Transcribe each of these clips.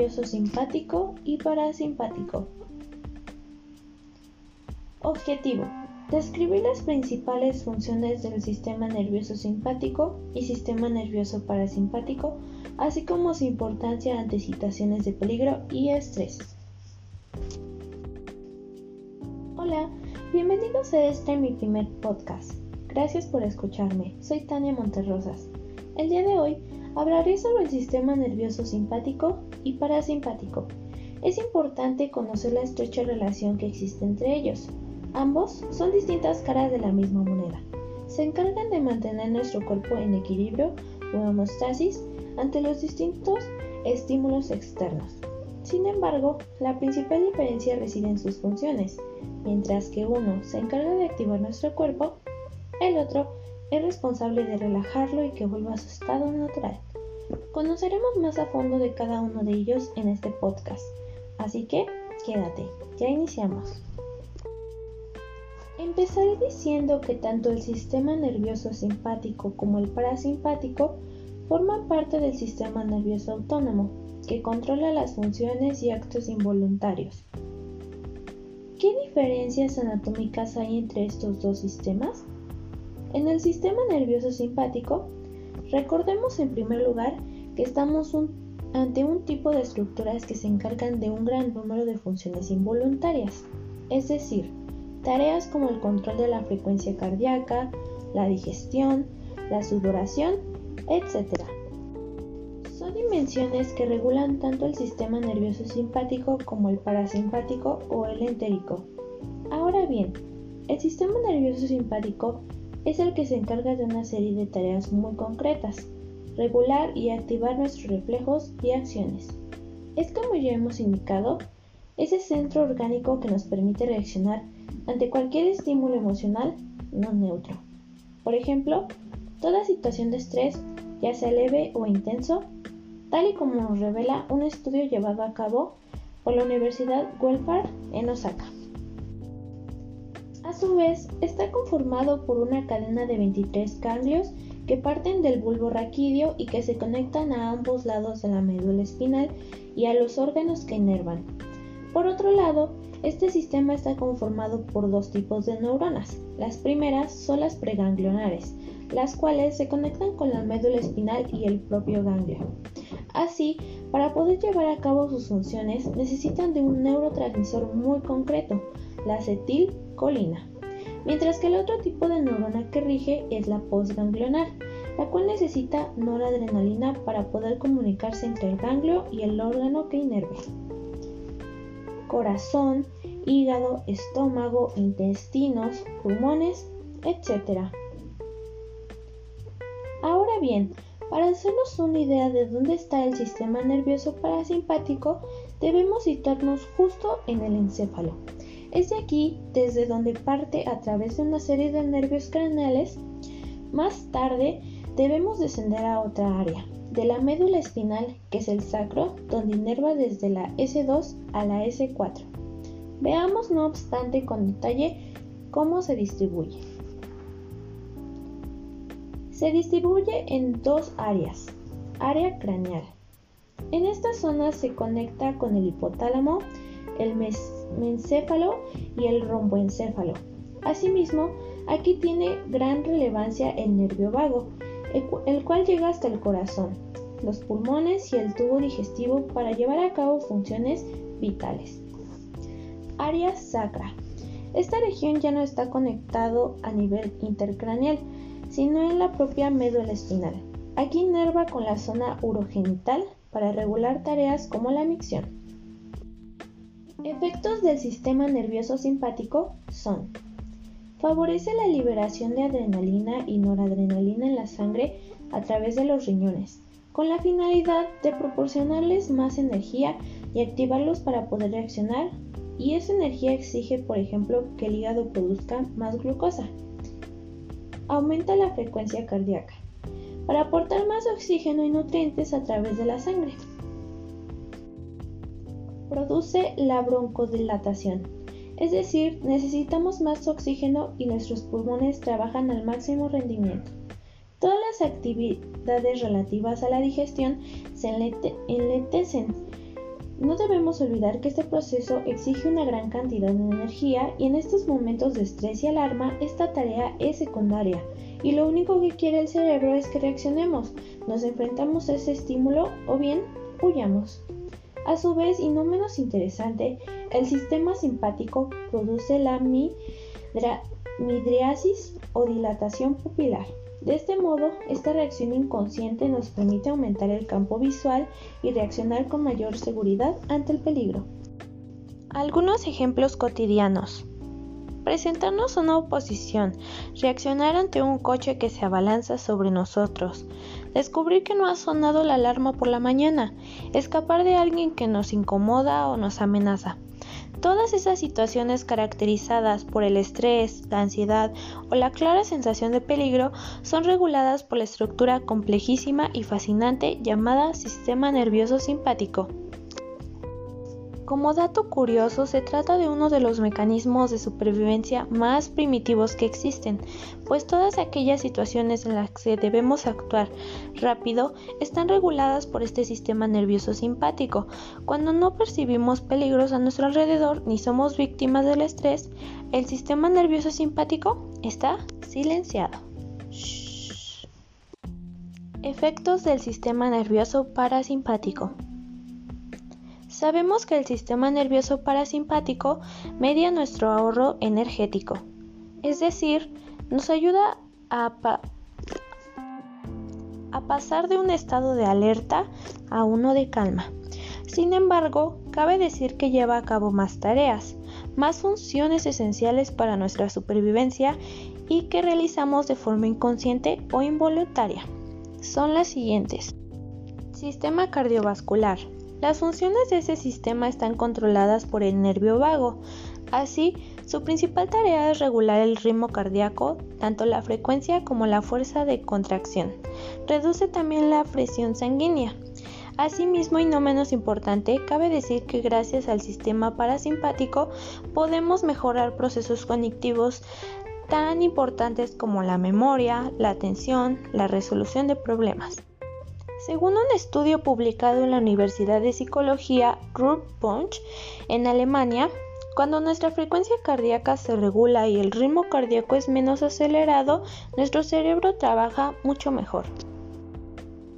nervioso simpático y parasimpático. Objetivo. Describir las principales funciones del sistema nervioso simpático y sistema nervioso parasimpático, así como su importancia ante situaciones de peligro y estrés. Hola, bienvenidos a este mi primer podcast. Gracias por escucharme. Soy Tania Monterrosas. El día de hoy hablaré sobre el sistema nervioso simpático y parasimpático. Es importante conocer la estrecha relación que existe entre ellos. Ambos son distintas caras de la misma moneda. Se encargan de mantener nuestro cuerpo en equilibrio o homeostasis ante los distintos estímulos externos. Sin embargo, la principal diferencia reside en sus funciones. Mientras que uno se encarga de activar nuestro cuerpo, el otro es responsable de relajarlo y que vuelva a su estado natural. Conoceremos más a fondo de cada uno de ellos en este podcast, así que quédate, ya iniciamos. Empezaré diciendo que tanto el sistema nervioso simpático como el parasimpático forman parte del sistema nervioso autónomo, que controla las funciones y actos involuntarios. ¿Qué diferencias anatómicas hay entre estos dos sistemas? En el sistema nervioso simpático, recordemos en primer lugar que estamos ante un tipo de estructuras que se encargan de un gran número de funciones involuntarias, es decir, tareas como el control de la frecuencia cardíaca, la digestión, la sudoración, etc. Son dimensiones que regulan tanto el sistema nervioso simpático como el parasimpático o el entérico. Ahora bien, el sistema nervioso simpático es el que se encarga de una serie de tareas muy concretas, regular y activar nuestros reflejos y acciones. Es como ya hemos indicado, ese centro orgánico que nos permite reaccionar ante cualquier estímulo emocional no neutro. Por ejemplo, toda situación de estrés, ya sea leve o intenso, tal y como nos revela un estudio llevado a cabo por la Universidad Welfare en Osaka. A su vez, está conformado por una cadena de 23 ganglios que parten del bulbo raquídeo y que se conectan a ambos lados de la médula espinal y a los órganos que inervan. Por otro lado, este sistema está conformado por dos tipos de neuronas. Las primeras son las preganglionares, las cuales se conectan con la médula espinal y el propio ganglio. Así, para poder llevar a cabo sus funciones necesitan de un neurotransmisor muy concreto, la acetilcolina. Mientras que el otro tipo de neurona que rige es la postganglionar, la cual necesita noradrenalina para poder comunicarse entre el ganglio y el órgano que inerva. Corazón, hígado, estómago, intestinos, pulmones, etc. Ahora bien, para hacernos una idea de dónde está el sistema nervioso parasimpático, debemos situarnos justo en el encéfalo, es de aquí desde donde parte a través de una serie de nervios craneales. Más tarde debemos descender a otra área, de la médula espinal, que es el sacro, donde inerva desde la S2 a la S4. Veamos no obstante con detalle cómo se distribuye. Se distribuye en dos áreas. Área craneal. En esta zona se conecta con el hipotálamo, el mencéfalo y el romboencéfalo. Asimismo, aquí tiene gran relevancia el nervio vago, el cual llega hasta el corazón, los pulmones y el tubo digestivo para llevar a cabo funciones vitales. Área sacra. Esta región ya no está conectado a nivel intercraneal, sino en la propia médula espinal. Aquí inerva con la zona urogenital para regular tareas como la micción. Efectos del sistema nervioso simpático son Favorece la liberación de adrenalina y noradrenalina en la sangre a través de los riñones, con la finalidad de proporcionarles más energía y activarlos para poder reaccionar, y esa energía exige, por ejemplo, que el hígado produzca más glucosa. Aumenta la frecuencia cardíaca, para aportar más oxígeno y nutrientes a través de la sangre produce la broncodilatación, es decir, necesitamos más oxígeno y nuestros pulmones trabajan al máximo rendimiento. Todas las actividades relativas a la digestión se enletecen No debemos olvidar que este proceso exige una gran cantidad de energía y en estos momentos de estrés y alarma esta tarea es secundaria y lo único que quiere el cerebro es que reaccionemos, nos enfrentamos a ese estímulo o bien huyamos. A su vez, y no menos interesante, el sistema simpático produce la midriasis o dilatación pupilar. De este modo, esta reacción inconsciente nos permite aumentar el campo visual y reaccionar con mayor seguridad ante el peligro. Algunos ejemplos cotidianos. Presentarnos una oposición, reaccionar ante un coche que se abalanza sobre nosotros, descubrir que no ha sonado la alarma por la mañana, escapar de alguien que nos incomoda o nos amenaza. Todas esas situaciones caracterizadas por el estrés, la ansiedad o la clara sensación de peligro son reguladas por la estructura complejísima y fascinante llamada sistema nervioso simpático. Como dato curioso, se trata de uno de los mecanismos de supervivencia más primitivos que existen, pues todas aquellas situaciones en las que debemos actuar rápido están reguladas por este sistema nervioso simpático. Cuando no percibimos peligros a nuestro alrededor ni somos víctimas del estrés, el sistema nervioso simpático está silenciado. Efectos del sistema nervioso parasimpático. Sabemos que el sistema nervioso parasimpático media nuestro ahorro energético, es decir, nos ayuda a, pasar de un estado de alerta a uno de calma. Sin embargo, cabe decir que lleva a cabo más tareas, más funciones esenciales para nuestra supervivencia y que realizamos de forma inconsciente o involuntaria. Son las siguientes. Sistema cardiovascular, las funciones de ese sistema están controladas por el nervio vago. Así, su principal tarea es regular el ritmo cardíaco, tanto la frecuencia como la fuerza de contracción. Reduce también la presión sanguínea. Asimismo, y no menos importante, cabe decir que gracias al sistema parasimpático podemos mejorar procesos cognitivos tan importantes como la memoria, la atención, la resolución de problemas. Según un estudio publicado en la Universidad de Psicología Ruhr Punch en Alemania, cuando nuestra frecuencia cardíaca se regula y el ritmo cardíaco es menos acelerado, nuestro cerebro trabaja mucho mejor.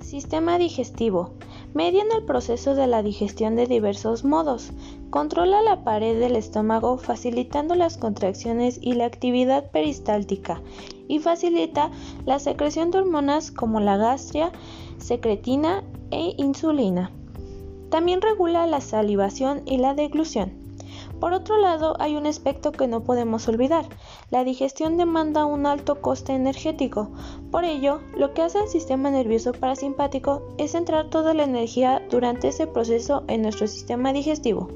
Sistema digestivo. Median el proceso de la digestión de diversos modos. Controla la pared del estómago facilitando las contracciones y la actividad peristáltica y facilita la secreción de hormonas como la gastria, secretina e insulina. También regula la salivación y la deglución. Por otro lado, hay un aspecto que no podemos olvidar. La digestión demanda un alto coste energético. Por ello, lo que hace el sistema nervioso parasimpático es centrar toda la energía durante ese proceso en nuestro sistema digestivo.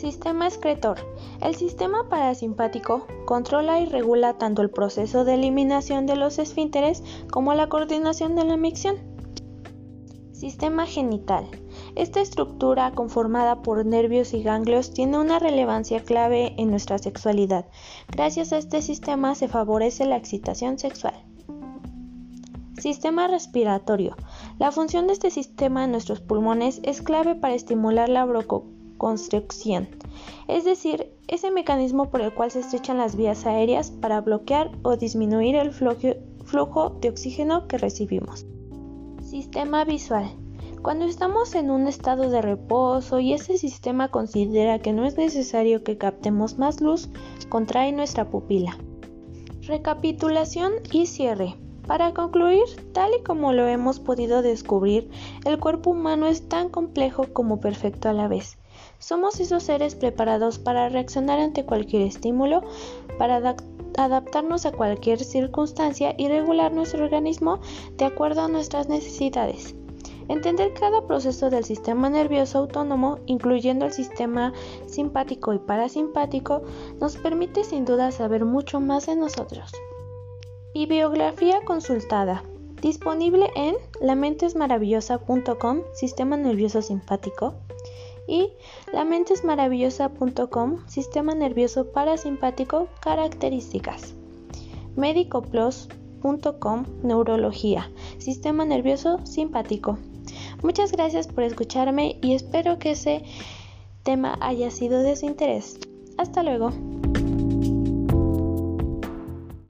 Sistema excretor. El sistema parasimpático controla y regula tanto el proceso de eliminación de los esfínteres como la coordinación de la micción. Sistema genital. Esta estructura conformada por nervios y ganglios tiene una relevancia clave en nuestra sexualidad. Gracias a este sistema se favorece la excitación sexual. Sistema respiratorio. La función de este sistema en nuestros pulmones es clave para estimular la bronco constricción, es decir, ese mecanismo por el cual se estrechan las vías aéreas para bloquear o disminuir el flujo de oxígeno que recibimos. Sistema visual. Cuando estamos en un estado de reposo y ese sistema considera que no es necesario que captemos más luz, contrae nuestra pupila. Recapitulación y cierre. Para concluir, tal y como lo hemos podido descubrir, el cuerpo humano es tan complejo como perfecto a la vez. Somos esos seres preparados para reaccionar ante cualquier estímulo, para adaptarnos a cualquier circunstancia y regular nuestro organismo de acuerdo a nuestras necesidades. Entender cada proceso del sistema nervioso autónomo, incluyendo el sistema simpático y parasimpático, nos permite sin duda saber mucho más de nosotros. Bibliografía consultada. Disponible en lamentesmaravillosa.com, Sistema Nervioso Simpático, y lamentesmaravillosa.com, sistema nervioso parasimpático, características. medicoplos.com, neurología, sistema nervioso simpático. Muchas gracias por escucharme y espero que ese tema haya sido de su interés. Hasta luego.